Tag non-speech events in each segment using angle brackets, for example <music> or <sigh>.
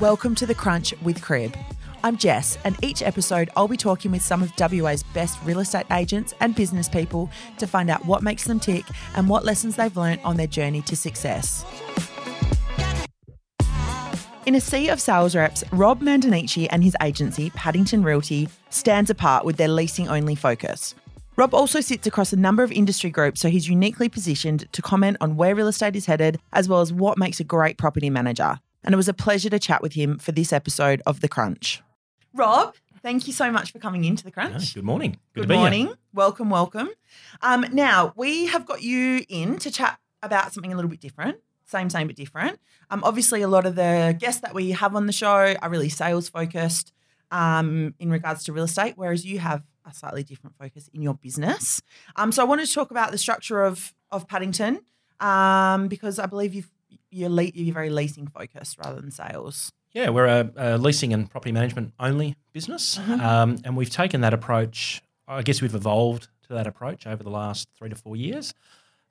Welcome to The Crunch with Crib. I'm Jess, and each episode I'll be talking with some of WA's best real estate agents and business people to find out what makes them tick and what lessons they've learned on their journey to success. In a sea of sales reps, Rob Mandanici and his agency, Paddington Realty, stands apart with their leasing only focus. Rob also sits across a number of industry groups, so he's uniquely positioned to comment on where real estate is headed, as well as what makes a great property manager. And it was a pleasure to chat with him for this episode of The Crunch. Rob, thank you so much for coming into The Yeah, Crunch. good morning. Good Good, to be morning. here. Welcome, welcome. Um, now, we have got you in to chat about something a little bit different. Same, same, but different. Um, obviously, a lot of the guests that we have on the show are really sales focused um, in regards to real estate, whereas you have a slightly different focus in your business. Um, so I wanted to talk about the structure of of Paddington um, because I believe you've you're, le- you're very leasing focused rather than sales. Yeah, we're a, a leasing and property management only business, Mhm. um, and we've taken that approach. I guess we've evolved to that approach over the last three to four years.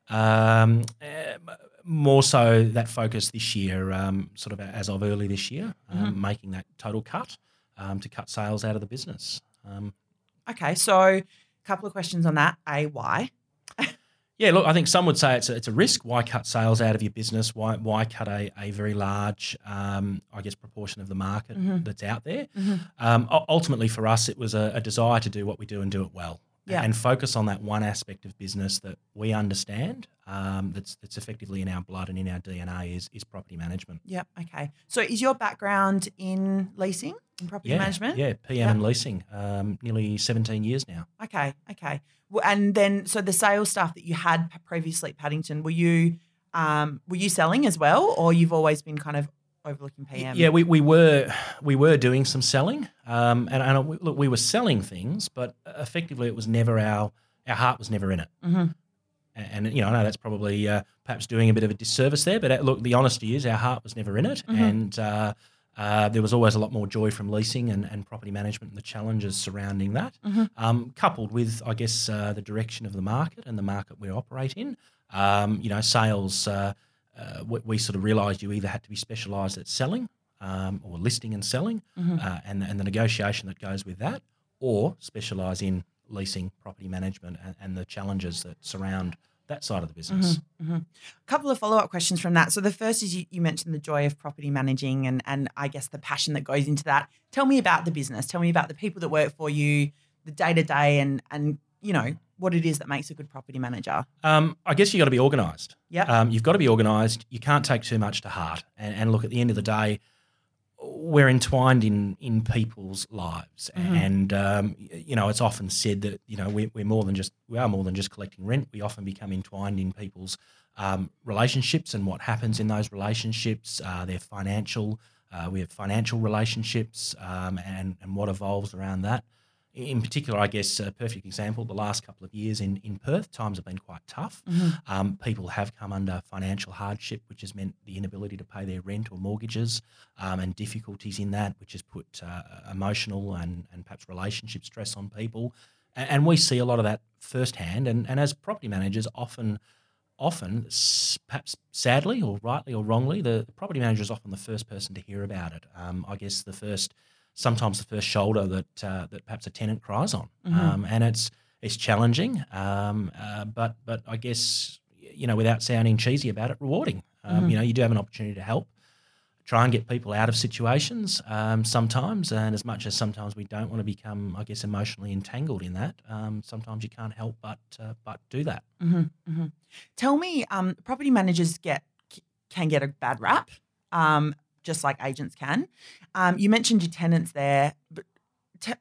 Um, eh, more so that focus this year, um, sort of as of early this year, um, making that total cut um, to cut sales out of the business. Um, Okay, so a couple of questions on that. A, why? <laughs> Yeah, look, I think some would say it's a, it's a risk. Why cut sales out of your business? Why why cut a, a very large, um, I guess, proportion of the market Mhm. that's out there? Mhm. Um, ultimately, for us, it was a, a desire to do what we do and do it well, Yeah. and focus on that one aspect of business that we understand. Um, that's that's effectively in our blood and in our DNA is is property management. Yeah. Okay. So is your background in leasing and property Yeah, management? yeah, PM Yeah. and leasing, um, nearly seventeen years now. Okay. Okay. Well, And then, so the sales staff that you had previously at Paddington, were you um, were you selling as well, or you've always been kind of overlooking PM? Yeah, we, we were we were doing some selling, um, and, and we- look, we were selling things, but effectively it was never our our heart was never in it. hmm And, and, you know, I know that's probably uh, perhaps doing a bit of a disservice there, but uh, look, the honesty is our heart was never in it, Mhm. and uh, uh, there was always a lot more joy from leasing and, and property management and the challenges surrounding that, Mhm. um, coupled with, I guess, uh, the direction of the market and the market we operate in. Um, you know, sales. Uh, uh, we, we sort of realised you either had to be specialised at selling um, or listing and selling, Mhm. uh, and and the negotiation that goes with that, or specialise in leasing, property management, and, and the challenges that surround that side of the business. A couple of follow up questions from that. So the first is you, you mentioned the joy of property managing, and and I guess the passion that goes into that. Tell me about the business. Tell me about the people that work for you, the day to day, and and you know what it is that makes a good property manager. Um, I guess you got to be organised. Yep. Um, you've got to be organised. You can't take too much to heart. And, and look, at the end of the day, we're entwined in in people's lives, Mhm. and um, you know it's often said that you know we're, we're more than just we are more than just collecting rent. We often become entwined in people's um, relationships and what happens in those relationships. Uh, their financial, uh, we have financial relationships, um, and and what evolves around that. In particular, I guess a perfect example. The last couple of years in in Perth, times have been quite tough. Um, people have come under financial hardship, which has meant the inability to pay their rent or mortgages, um, and difficulties in that, which has put uh, emotional and, and perhaps relationship stress on people. And, and we see a lot of that firsthand. And, and as property managers, often, often, perhaps sadly or rightly or wrongly, the, the property manager is often the first person to hear about it. Um, I guess the first, sometimes the first shoulder that uh, that perhaps a tenant cries on, Mhm. um, and it's it's challenging, um, uh, but but I guess you know without sounding cheesy about it, rewarding. Um, Mhm. You know, you do have an opportunity to help, try and get people out of situations um, sometimes, and as much as sometimes we don't want to become, I guess, emotionally entangled in that, um, sometimes you can't help but uh, but do that. hmm hmm Tell me, um, property managers get can get a bad rap, um, just like agents can. Um, you mentioned your tenants there, but te-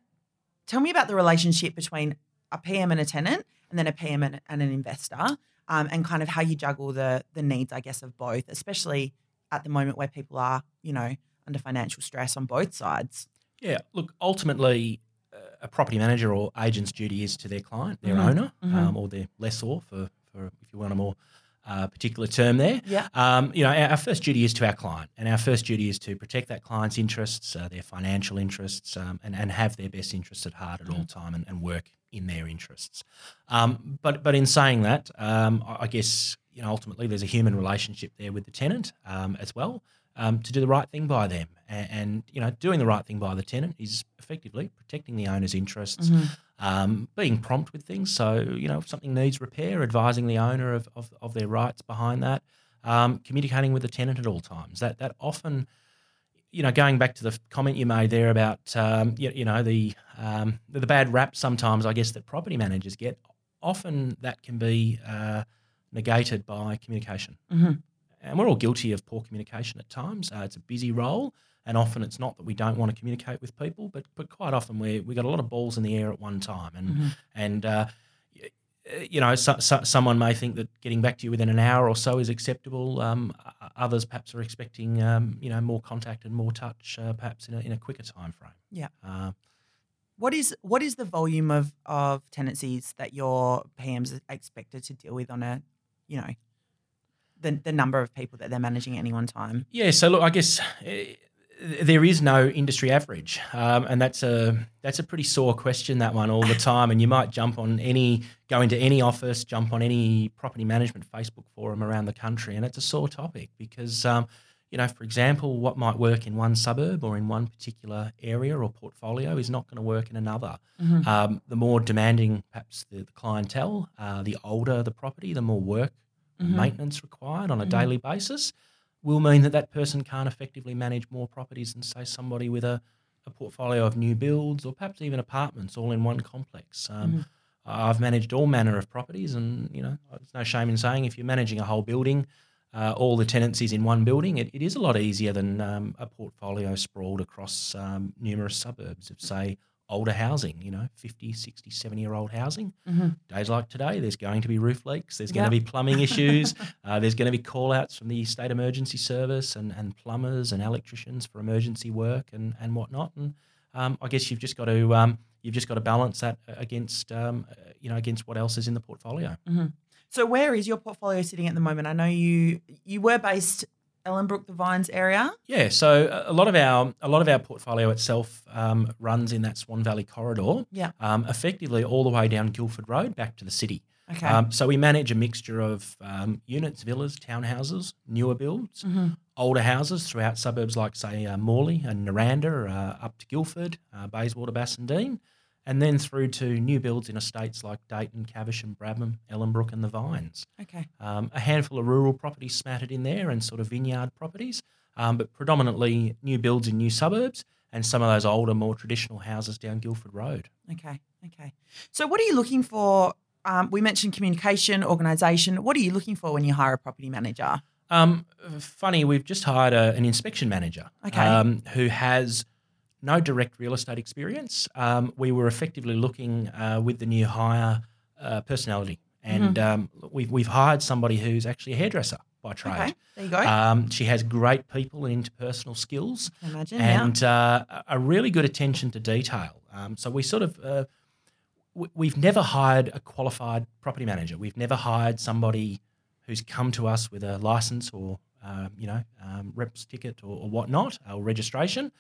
tell me about the relationship between a PM and a tenant, and then a PM and, and an investor, um, and kind of how you juggle the the needs, I guess, of both, especially at the moment where people are, you know, under financial stress on both sides. Yeah, look, ultimately, uh, a property manager or agent's duty is to their client, their Mhm, owner, mhm. Um, or their lessor, for, for if you want a more uh, particular term there. Yeah. Um, you know, our, our first duty is to our client, and our first duty is to protect that client's interests, uh, their financial interests, um, and, and have their best interests at heart at all time and, and work in their interests. Um, but but in saying that, um, I guess you know ultimately there's a human relationship there with the tenant um, as well, um, to do the right thing by them. And, and, you know, doing the right thing by the tenant is effectively protecting the owner's interests, Mhm. Um, being prompt with things. So, you know, if something needs repair, advising the owner of, of, of their rights behind that, um, communicating with the tenant at all times. That that often, you know, going back to the comment you made there about, um, you, you know, the, um, the the bad rap sometimes, I guess that property managers get. Often that can be uh, negated by communication, Mhm. and we're all guilty of poor communication at times. Uh, it's a busy role, and often it's not that we don't want to communicate with people, but but quite often we we got a lot of balls in the air at one time, and Mhm. and uh, uh, you know, so, so, someone may think that getting back to you within an hour or so is acceptable. Um, others perhaps are expecting, um, you know, more contact and more touch, uh, perhaps in a, in a quicker time frame. Yeah. Uh, What is what is the volume of of tenancies that your PMs are expected to deal with on a, you know, the the number of people that they're managing at any one time? yeah. So look, I guess. There is no industry average, um, and that's a that's a pretty sore question. That one all the time, and you might jump on any go into any office, jump on any property management Facebook forum around the country, and it's a sore topic because um, you know, for example, what might work in one suburb or in one particular area or portfolio is not going to work in another. Mhm. Um, the more demanding, perhaps the, the clientele, uh, the older the property, the more work Mhm. maintenance required on a Mhm. daily basis, will mean that that person can't effectively manage more properties than say somebody with a, a portfolio of new builds or perhaps even apartments all in one complex. Um, Mhm. I've managed all manner of properties, and you know, there's no shame in saying if you're managing a whole building, uh, all the tenancies in one building, it, it is a lot easier than um, a portfolio sprawled across um, numerous suburbs of, say, older housing, you know, 50, 60, 70 year old housing. Mhm. Days like today, there's going to be roof leaks, there's going Yep. to be plumbing <laughs> issues, uh, there's going to be call outs from the state emergency service and, and plumbers and electricians for emergency work and, and whatnot. And um, I guess you've just got to. Um, You've just got to balance that against, um, uh, you know, against what else is in the portfolio. So where is your portfolio sitting at the moment? I know you you were based Ellenbrook, the Vines area. Yeah, so a- lot of our a lot of our portfolio itself um, runs in that Swan Valley corridor. Yeah. Um, effectively all the way down Guildford Road back to the city. Okay. Um, so we manage a mixture of um, units, villas, townhouses, newer builds, Mhm. older houses throughout suburbs like say uh, Morley and Noranda, uh, up to Guildford, uh, Bayswater, Bassendean, and then through to new builds in estates like Dayton, Caversham, Brabham, Ellenbrook, and the Vines. Okay. Um, a handful of rural properties smattered in there and sort of vineyard properties, um, but predominantly new builds in new suburbs and some of those older, more traditional houses down Guildford Road. Okay. Okay. So what are you looking for? Um, we mentioned communication, organisation. What are you looking for when you hire a property manager? Um, funny, we've just hired a, an inspection manager Okay. um, who has no direct real estate experience. Um, we were effectively looking uh, with the new hire uh, personality, and um, we've, we've hired somebody who's actually a hairdresser by trade. Okay. There you go. Um, she has great people and interpersonal skills. Imagine. yeah. and uh, a really good attention to detail. Um, so we sort of uh, w- we've never hired a qualified property manager. We've never hired somebody who's come to us with a license or um, you know um, reps ticket or, or whatnot or registration.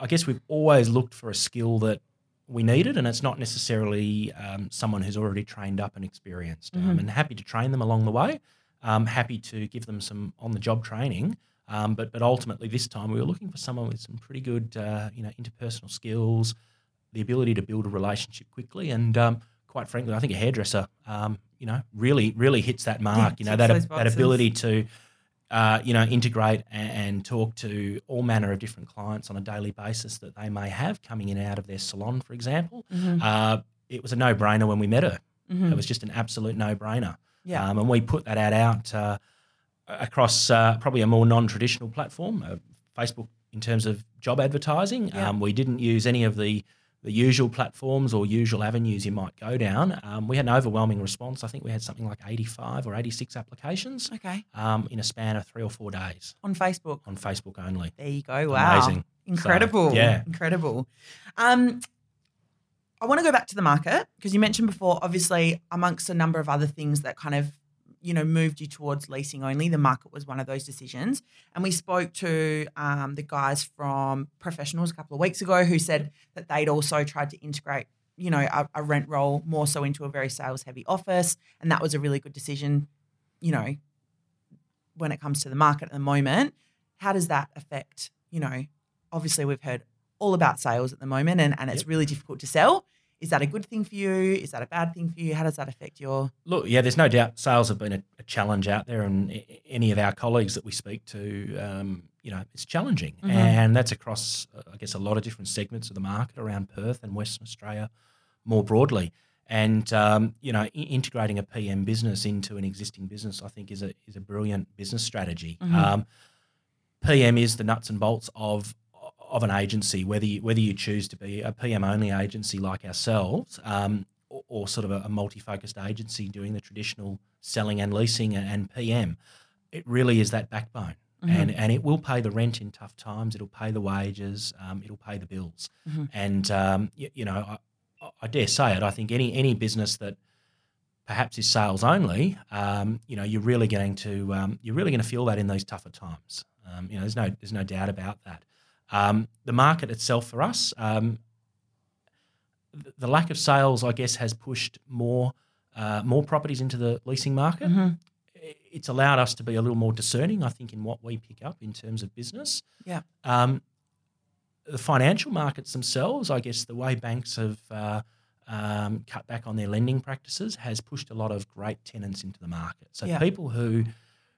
I guess we've always looked for a skill that we needed, and it's not necessarily um, someone who's already trained up and experienced. Um, Mhm. and happy to train them along the way. Um, happy to give them some on-the-job training. Um, but but ultimately, this time we were looking for someone with some pretty good, uh, you know, interpersonal skills, the ability to build a relationship quickly, and um, quite frankly, I think a hairdresser, um, you know, really really hits that mark. you know, that that ability to, uh, you know, integrate and, and talk to all manner of different clients on a daily basis that they may have coming in and out of their salon, for example. Mhm. Uh, it was a no brainer when we met her. Mhm. It was just an absolute no brainer. Yeah. Um, and we put that ad out uh, across uh, probably a more non traditional platform, uh, Facebook, in terms of job advertising. Yeah. Um, we didn't use any of the, the usual platforms or usual avenues you might go down. Um, we had an overwhelming response. I think we had something like 85 or 86 applications okay. um, in a span of three or four days On Facebook. on Facebook only. There you go. Wow. Amazing. Incredible. yeah. Incredible. Um, I want to go back to the market because you mentioned before, obviously, amongst a number of other things that kind of, you know, moved you towards leasing only, the market was one of those decisions. And we spoke to um, the guys from Professionals a couple of weeks ago who said that they'd also tried to integrate, you know, a, a rent roll more so into a very sales heavy office. And that was a really good decision, you know, when it comes to the market at the moment. how does that affect, you know, obviously we've heard all about sales at the moment and, and it's Yep. really difficult to sell. Is that a good thing for you? Is that a bad thing for you? How does that affect your Look, yeah, there's no doubt sales have been a, a challenge out there, and any of our colleagues that we speak to, um, you know, it's challenging, Mhm. and that's across, uh, I guess, a lot of different segments of the market around Perth and Western Australia, more broadly. And um, you know, I- integrating a PM business into an existing business, I think, is a is a brilliant business strategy. Mhm. Um, PM is the nuts and bolts of of an agency, whether you, whether you choose to be a PM only agency like ourselves, um, or, or sort of a, a multi focused agency doing the traditional selling and leasing and, and PM. It really is that backbone. Mhm. And, and it will pay the rent in tough times. It'll pay the wages. Um, it'll pay the bills. Mhm. And um, you, you know, I, I dare say it. I think any any business that perhaps is sales only, um, you know, you're really going to um, you're really going to feel that in these tougher times. Um, you know, there's no there's no doubt about that. Um, the market itself for us, um, the lack of sales, I guess, has pushed more uh, more properties into the leasing market. Mhm. It's allowed us to be a little more discerning, I think, in what we pick up in terms of business. Yeah. Um, the financial markets themselves, I guess, the way banks have uh, um, cut back on their lending practices has pushed a lot of great tenants into the market. So Yeah. people who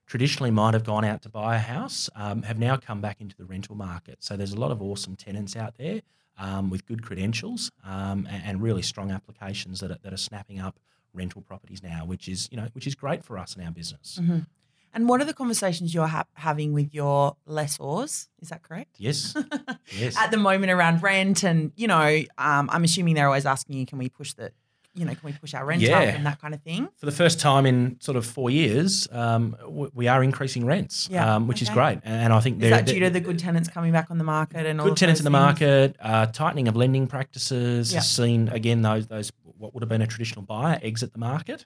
traditionally might have gone out to buy a house um, have now come back into the rental market. So there's a lot of awesome tenants out there um, with good credentials um, and, and really strong applications that are, that are snapping up rental properties now, which is you know which is great for us in our business. Mhm. And what are the conversations you're ha- having with your lessors? Is that correct? Yes, <laughs> yes. At the moment around rent, and you know, um, I'm assuming they're always asking you, can we push the, you know, can we push our rent up and that kind of thing? for the first time in sort of four years, um, we are increasing rents, Yeah, um, which is great. And I think Is that due to the good tenants coming back on the market and good tenants in the things? market, uh, tightening of lending practices. Yeah. Seen again those those what would have been a traditional buyer exit the market.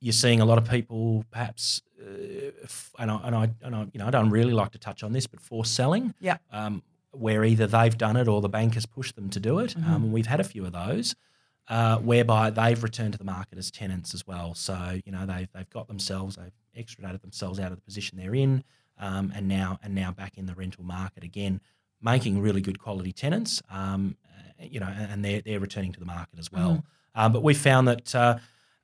You're seeing a lot of people perhaps, uh, and I and I and I you know I don't really like to touch on this, but forced selling. Yeah. Um, where either they've done it or the bank has pushed them to do it. Mhm. Um, we've had a few of those. Uh, whereby they've returned to the market as tenants as well. So you know they've they've got themselves they've extradited themselves out of the position they're in, um, and now and now back in the rental market again, making really good quality tenants. Um, uh, you know, and they're they're returning to the market as well. Um, but we found that. Uh,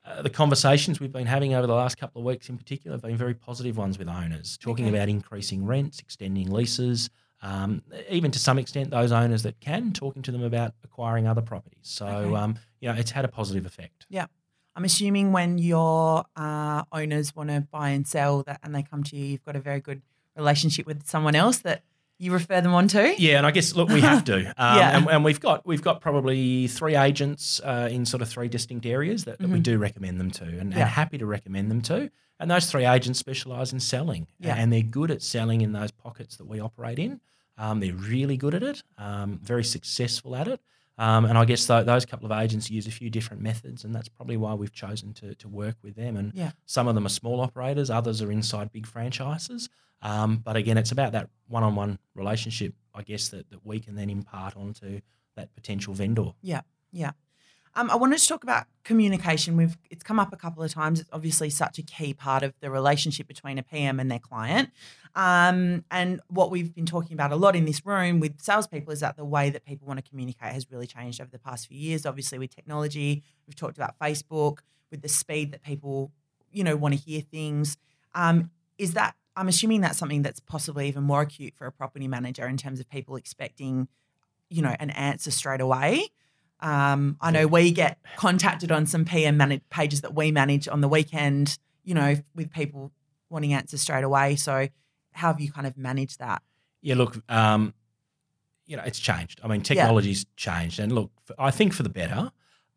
uh, the conversations we've been having over the last couple of weeks, in particular, have been very positive ones with owners, talking Okay. about increasing rents, extending leases, um, even to some extent, those owners that can, talking to them about acquiring other properties. So, Okay. um, you know, it's had a positive effect. Yeah, I'm assuming when your uh, owners want to buy and sell that, and they come to you, you've got a very good relationship with someone else that you refer them on to. Yeah, and I guess look, we have to, <laughs> um, Yeah. and, and we've got we've got probably three agents uh, in sort of three distinct areas that, that we Mhm. do recommend them to, and, Yeah. and happy to recommend them to. And those three agents specialise in selling, Yeah. and they're good at selling in those pockets that we operate in. Um, they're really good at it, um, very successful at it. Um, and I guess tho- those couple of agents use a few different methods, and that's probably why we've chosen to, to work with them. And Yeah. some of them are small operators, others are inside big franchises. Um, but again, it's about that one-on-one relationship, I guess, that, that we can then impart onto that potential vendor. Um, I wanted to talk about communication. We've it's come up a couple of times. It's obviously such a key part of the relationship between a PM and their client. Um, and what we've been talking about a lot in this room with salespeople is that the way that people want to communicate has really changed over the past few years. Obviously, with technology, we've talked about Facebook, with the speed that people, you know, want to hear things. Um, is that I'm assuming that's something that's possibly even more acute for a property manager in terms of people expecting, you know, an answer straight away. Um, I know we get contacted on some PM managed pages that we manage on the weekend, you know, with people wanting answers straight away. So, how have you kind of managed that? Yeah, look, um, you know, it's changed. I mean, technology's changed, and look, I think for the better.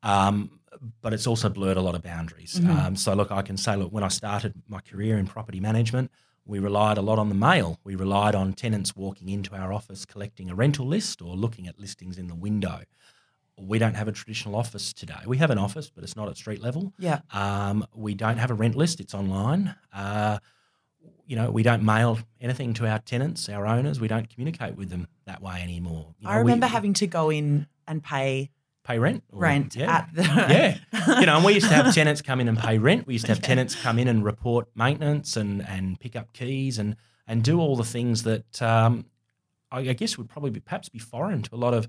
Um, but it's also blurred a lot of boundaries. Mhm. Um, so, look, I can say, look, when I started my career in property management, we relied a lot on the mail. We relied on tenants walking into our office, collecting a rental list, or looking at listings in the window. We don't have a traditional office today. We have an office, but it's not at street level. Yeah. Um, we don't have a rent list; it's online. Uh, you know, we don't mail anything to our tenants, our owners. We don't communicate with them that way anymore. You I know, we- remember having to go in and pay pay rent. or- rent yeah. at the Yeah. you know, and we used to have <laughs> tenants come in and pay rent. We used to have <laughs> Yeah. tenants come in and report maintenance and and pick up keys and and do all the things that um, I, I guess would probably be, perhaps be foreign to a lot of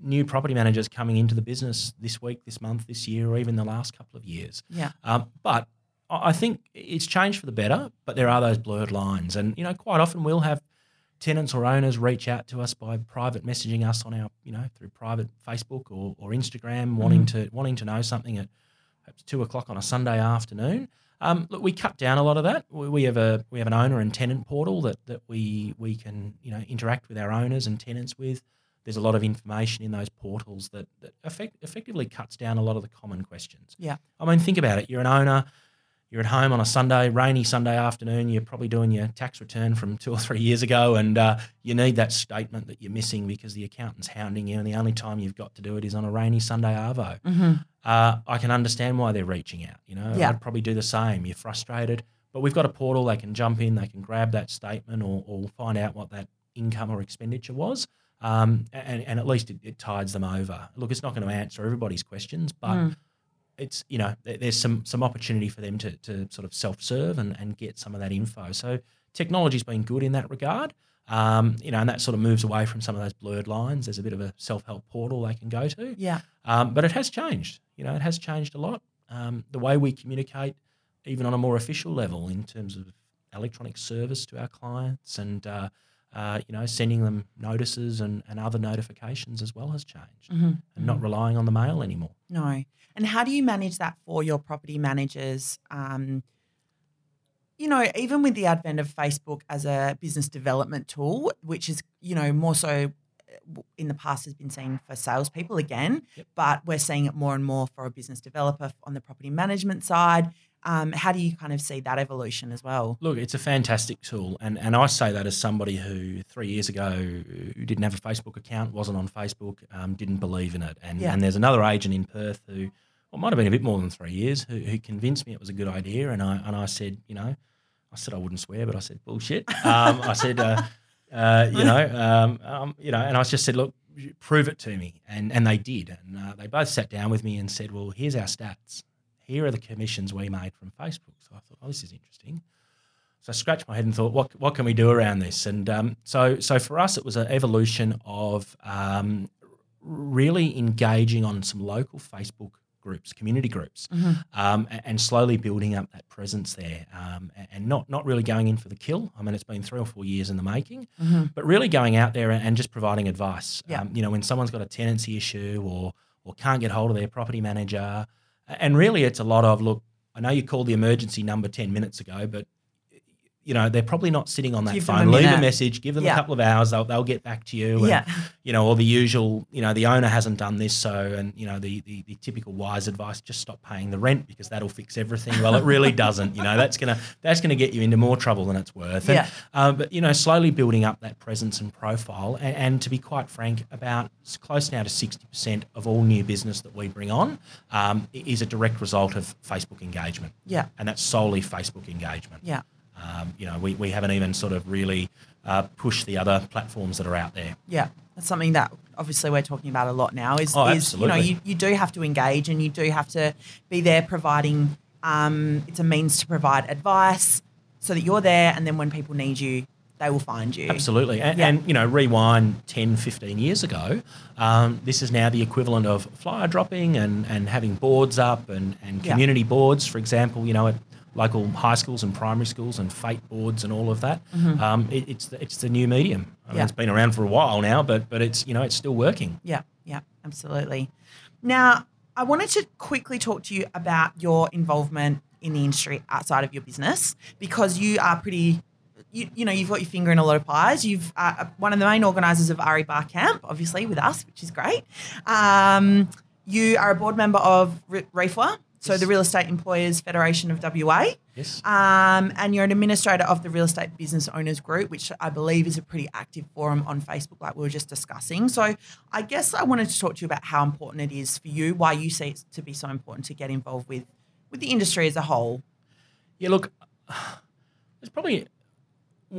new property managers coming into the business this week, this month, this year, or even the last couple of years. Yeah. Um, but I think it's changed for the better, but there are those blurred lines. And, you know, quite often we'll have tenants or owners reach out to us by private messaging us on our, you know, through private Facebook or, or Instagram, wanting to wanting to know something at perhaps two o'clock on a Sunday afternoon. Um, look, we cut down a lot of that. We, we have a we have an owner and tenant portal that that we we can you know interact with our owners and tenants with. There's a lot of information in those portals that, that effect, effectively cuts down a lot of the common questions. Yeah. I mean, think about it. You're an owner. You're at home on a Sunday, rainy Sunday afternoon. You're probably doing your tax return from two or three years ago, and uh, you need that statement that you're missing because the accountant's hounding you, and the only time you've got to do it is on a rainy Sunday arvo. Mm-hmm. Uh, I can understand why they're reaching out. You know, Yeah. I'd probably do the same. You're frustrated, but we've got a portal. They can jump in, they can grab that statement, or, or find out what that income or expenditure was, um, and, and at least it, it tides them over. Look, it's not going to answer everybody's questions, but Mm. it's you know there- there's some some opportunity for them to to sort of self serve and, and get some of that info. So technology's been good in that regard. Um, you know, and that sort of moves away from some of those blurred lines. There's a bit of a self help portal they can go to. Yeah. Um, but it has changed. You know, it has changed a lot. Um, the way we communicate, even on a more official level, in terms of electronic service to our clients and uh, uh, you know sending them notices and, and other notifications as well has changed, Mm-hmm. and not relying on the mail anymore. No. And how do you manage that for your property managers? Um, you know, even with the advent of Facebook as a business development tool, which is, you know, more so uh, in the past has been seen for salespeople again, Yep. but we're seeing it more and more for a business developer on the property management side. Um, how do you kind of see that evolution as well? Look, it's a fantastic tool, and and I say that as somebody who three years ago didn't have a Facebook account, wasn't on Facebook, um, didn't believe in it, and Yeah. and there's another agent in Perth who, well, might have been a bit more than three years, who, who convinced me it was a good idea, and I and I said, you know, I said I wouldn't swear, but I said bullshit. Um, I said, uh, uh, you know, um, um, you know, and I just said, look, prove it to me, and and they did, and uh, they both sat down with me and said, well, here's our stats. Here are the commissions we made from Facebook. So I thought, oh, this is interesting. So I scratched my head and thought, what what can we do around this? And um, so so for us, it was an evolution of um, really engaging on some local Facebook groups, community groups, um, and slowly building up that presence there, um, and not not really going in for the kill. I mean, it's been three or four years in the making, but really going out there and just providing advice. Yeah. Um, you know, when someone's got a tenancy issue or or can't get hold of their property manager, and really it's a lot of look. I know you called the emergency number ten minutes ago, but you know they're probably not sitting on that Give them a phone. Leave a message, give them Yeah. a couple of hours. They'll they'll get back to you. And, Yeah. you know, or the usual, you know, the owner hasn't done this, so and you know, the, the the typical wise advice, just stop paying the rent because that'll fix everything. Well, it really doesn't. You know, that's gonna that's gonna get you into more trouble than it's worth. And, Yeah. um, but you know, slowly building up that presence and profile, and, and to be quite frank, about close now to sixty percent of all new business that we bring on um, is a direct result of Facebook engagement, Yeah. and that's solely Facebook engagement. Yeah. Um, you know, we, we haven't even sort of really uh, pushed the other platforms that are out there. Yeah, that's something that obviously we're talking about a lot now. Is, Oh, is you know you, you do have to engage and you do have to be there providing. Um, it's a means to provide advice so that you're there, and then when people need you, they will find you. Absolutely. And, Yeah. and, you know, rewind 10, 15 years ago, um, this is now the equivalent of flyer dropping and, and having boards up and, and Yeah. community boards, for example, you know, at local high schools and primary schools and fate boards and all of that. Um, it, it's, the, it's the new medium. I mean, Mm-hmm. Yeah. it's been around for a while now, but, but it's, you know, it's still working. Yeah, yeah, absolutely. Now, I wanted to quickly talk to you about your involvement in the industry outside of your business because you are pretty. You, you know, you've got your finger in a lot of pies. You've uh, one of the main organisers of RE Bar Camp, obviously with us, which is great. Um, you are a board member of R- REFWA, so Yes. the Real Estate Employers Federation of WA. Yes. Um, and you're an administrator of the Real Estate Business Owners Group, which I believe is a pretty active forum on Facebook, like we were just discussing. So I guess I wanted to talk to you about how important it is for you, why you see it to be so important to get involved with with the industry as a whole. Yeah, look, <sighs> there's probably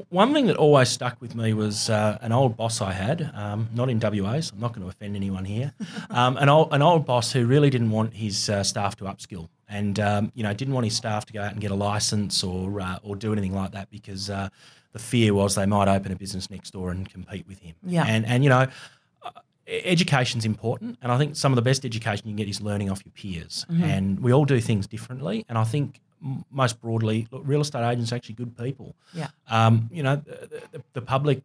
one thing that always stuck with me was uh, an old boss I had, um, not in WA, so I'm not going to offend anyone here. <laughs> Um, an old an old boss who really didn't want his uh, staff to upskill, and um, you know didn't want his staff to go out and get a license or uh, or do anything like that because uh, the fear was they might open a business next door and compete with him. Yeah. And and you know, uh, education's important, and I think some of the best education you can get is learning off your peers. Mm-hmm. And we all do things differently, and I think most broadly, look, real estate agents are actually good people. Yeah. Um, you know, the, the, the public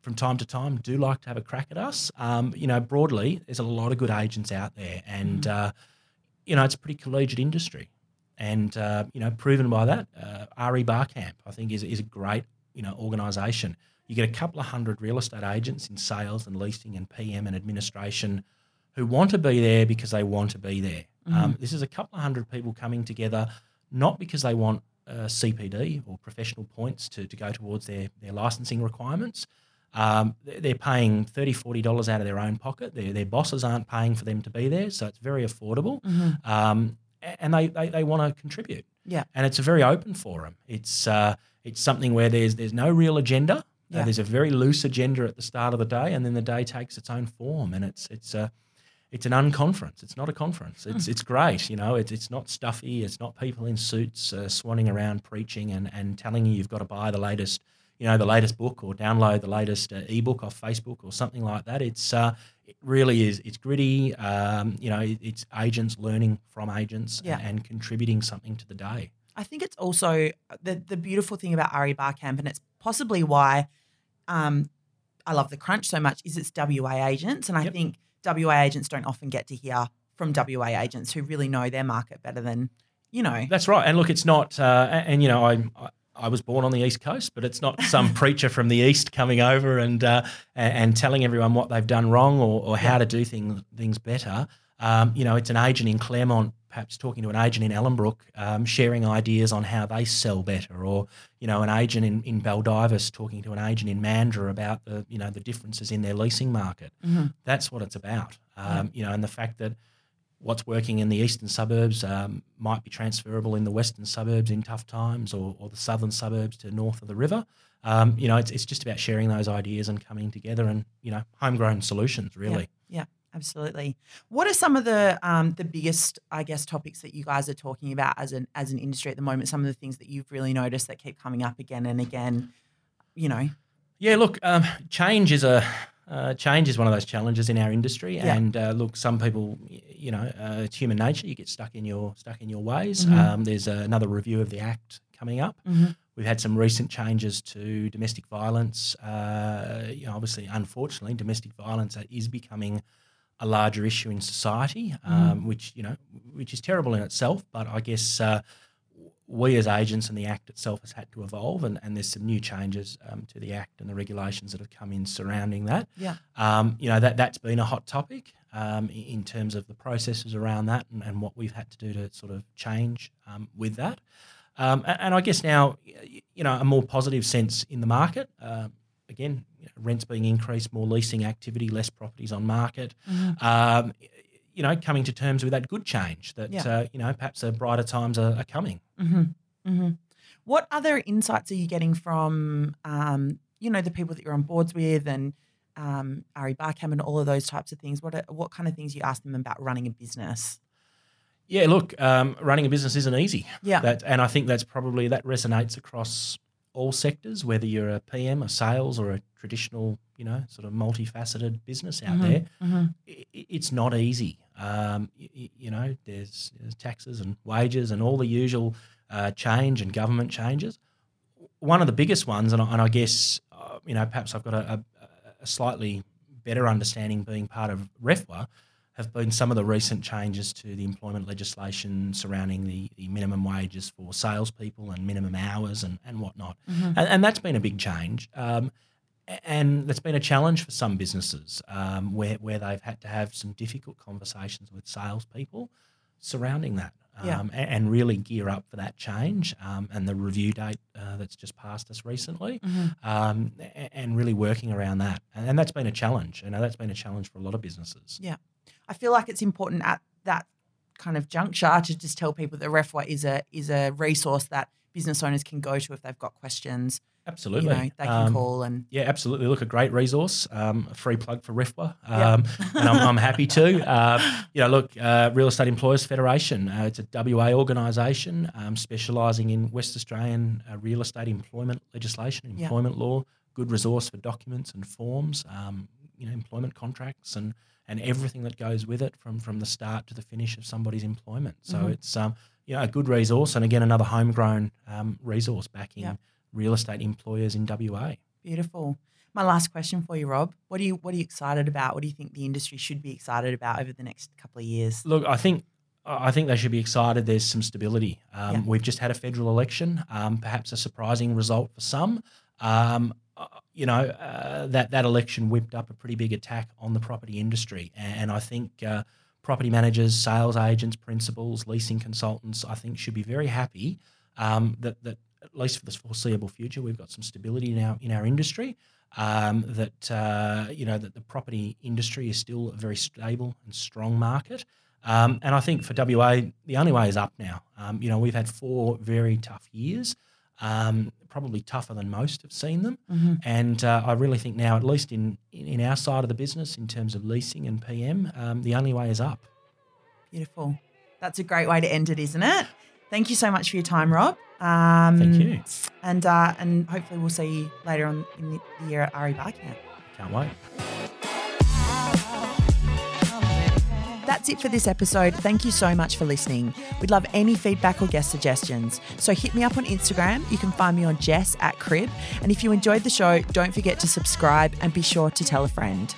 from time to time do like to have a crack at us. Um, you know, broadly, there's a lot of good agents out there, and Mm. uh, you know, it's a pretty collegiate industry, and uh, you know, proven by that, uh, RE Barcamp, I think, is is a great you know organisation. You get a couple of hundred real estate agents in sales and leasing and PM and administration who want to be there because they want to be there. Um, this is a couple of hundred people coming together, not because they want uh, CPD or professional points to, to go towards their, their licensing requirements. Um, they- they're paying $30, $40 out of their own pocket. Their, their bosses aren't paying for them to be there, so it's very affordable. Mhm. Um, and they, they, they want to contribute. Yeah. And it's a very open forum. It's, uh, it's something where there's, there's no real agenda. Uh, Yeah. there's a very loose agenda at the start of the day, and then the day takes its own form. And it's, it's, a, it's an unconference. It's not a conference. It's it's great. You know, it's it's not stuffy. It's not people in suits uh, swanning around preaching and, and telling you you've got to buy the latest, you know, the latest book or download the latest uh, ebook off Facebook or something like that. It's uh, it really is. It's gritty. Um, you know, it, it's agents learning from agents Yeah. and, and contributing something to the day. I think it's also the the beautiful thing about RE Bar Camp, and it's possibly why um, I love the Crunch so much, is it's WA agents, and I Yep. think WA agents don't often get to hear from WA agents who really know their market better than you know. That's right. And look, it's not. Uh, and, you know, I, I I was born on the east coast, but it's not some <laughs> preacher from the east coming over and uh, and, telling everyone what they've done wrong or, or how to do things things better. Um, you know, it's an agent in Claremont, perhaps talking to an agent in Ellenbrook, um, sharing ideas on how they sell better, or you know, an agent in, in Baldivis talking to an agent in Mandurah about the you know the differences in their leasing market. Mhm. That's what it's about. Um, You know, and the fact that what's working in the eastern suburbs um, might be transferable in the western suburbs in tough times or, or the southern suburbs to north of the river. Um, you know, it's, it's just about sharing those ideas and coming together and, you know, homegrown solutions, really. Yeah, absolutely. What are some of the um, the biggest, I guess, topics that you guys are talking about as an as an industry at the moment? Some of the things that you've really noticed that keep coming up again and again. You know, Yeah, look, um, change is a uh, change is one of those challenges in our industry, Yeah. and uh, look, some people, you know, uh, it's human nature. You get stuck in your stuck in your ways. Mhm. Um, there's another review of the Act coming up. Mhm. We've had some recent changes to domestic violence. Uh, you know, obviously, unfortunately, domestic violence is becoming a larger issue in society, um, which you know, which is terrible in itself. But I guess uh, we as agents and the Act itself has had to evolve, and, and there's some new changes um, to the Act and the regulations that have come in surrounding that. Yeah. Um, you know that that's been a hot topic um, in terms of the processes around that and, and what we've had to do to sort of change um, with that. Um, a- and, I guess now, you know, a more positive sense in the market. Uh, again, you know, rents being increased, more leasing activity, less properties on market. Mhm. Um, you know, coming to terms with that good change that Yeah. uh, you know perhaps the brighter times are, are coming. hmm hmm What other insights are you getting from, um, you know, the people that you're on boards with and um, RE Bar Camp and all of those types of things? What are, what kind of things you ask them about running a business? Yeah, look, um, running a business isn't easy. Yeah. That, and I think that's probably that resonates across all sectors, whether you're a PM, a sales, or a traditional, you know, sort of multifaceted business out Mhm, there. mhm. I- i- it's not easy. Um, y- y- you know, there's, there's taxes and wages and all the usual uh, change and government changes. One of the biggest ones, and I, and I guess, uh, you know, perhaps I've got a, a, a slightly better understanding being part of REFWA, have been some of the recent changes to the employment legislation surrounding the, the minimum wages for salespeople and minimum hours and, and whatnot. Mhm. And, and that's been a big change. Um, and that's been a challenge for some businesses um, where, where they've had to have some difficult conversations with salespeople surrounding that Yeah. um, a- and, really gear up for that change um, and the review date uh, that's just passed us recently Mhm. um, and really working around that. And, and that's been a challenge. You know, that's been a challenge for a lot of businesses. I feel like it's important at that kind of juncture to just tell people that REFWA is a is a resource that business owners can go to if they've got questions Absolutely. You know, they can Um, call and Yeah, absolutely. Look, a great resource. Um, a free plug for REFWA, um, and I'm, <laughs> I'm happy to. Uh, you know, look, uh, Real Estate Employers Federation. Uh, it's a WA organisation um, specialising in West Australian uh, real estate employment legislation, employment law. Good resource for documents and forms. You know, employment contracts and and everything that goes with it from from the start to the finish of somebody's employment. So Mhm. it's um, you know a good resource, and again another homegrown um, resource backing Yeah. real estate employers in WA. beautiful. My last question for you, Rob. What are you what are you excited about? What do you think the industry should be excited about over the next couple of years? Look, I think I think they should be excited. There's some stability. Um, Yeah. We've just had a federal election, um, perhaps a surprising result for some. Um, you know uh, that that election whipped up a pretty big attack on the property industry, and I think uh, property managers, sales agents, principals, leasing consultants, I think should be very happy um, that that at least for the foreseeable future, we've got some stability in our in our industry. Um, that uh, you know that the property industry is still a very stable and strong market. Um, and I think for WA, the only way is up now. Um, you know, we've had four very tough years, um, probably tougher than most have seen them. Mhm. And uh, I really think now, at least in, in our side of the business, in terms of leasing and PM, um, the only way is up. Beautiful. That's a great way to end it, isn't it? Thank you so much for your time, Rob. Um, Thank you. And uh, and hopefully we'll see you later on in the, year at RE Bar Camp. Can't wait. That's it for this episode. Thank you so much for listening. We'd love any feedback or guest suggestions. So hit me up on Instagram. You can find me on Jess at Crib. And if you enjoyed the show, don't forget to subscribe and be sure to tell a friend.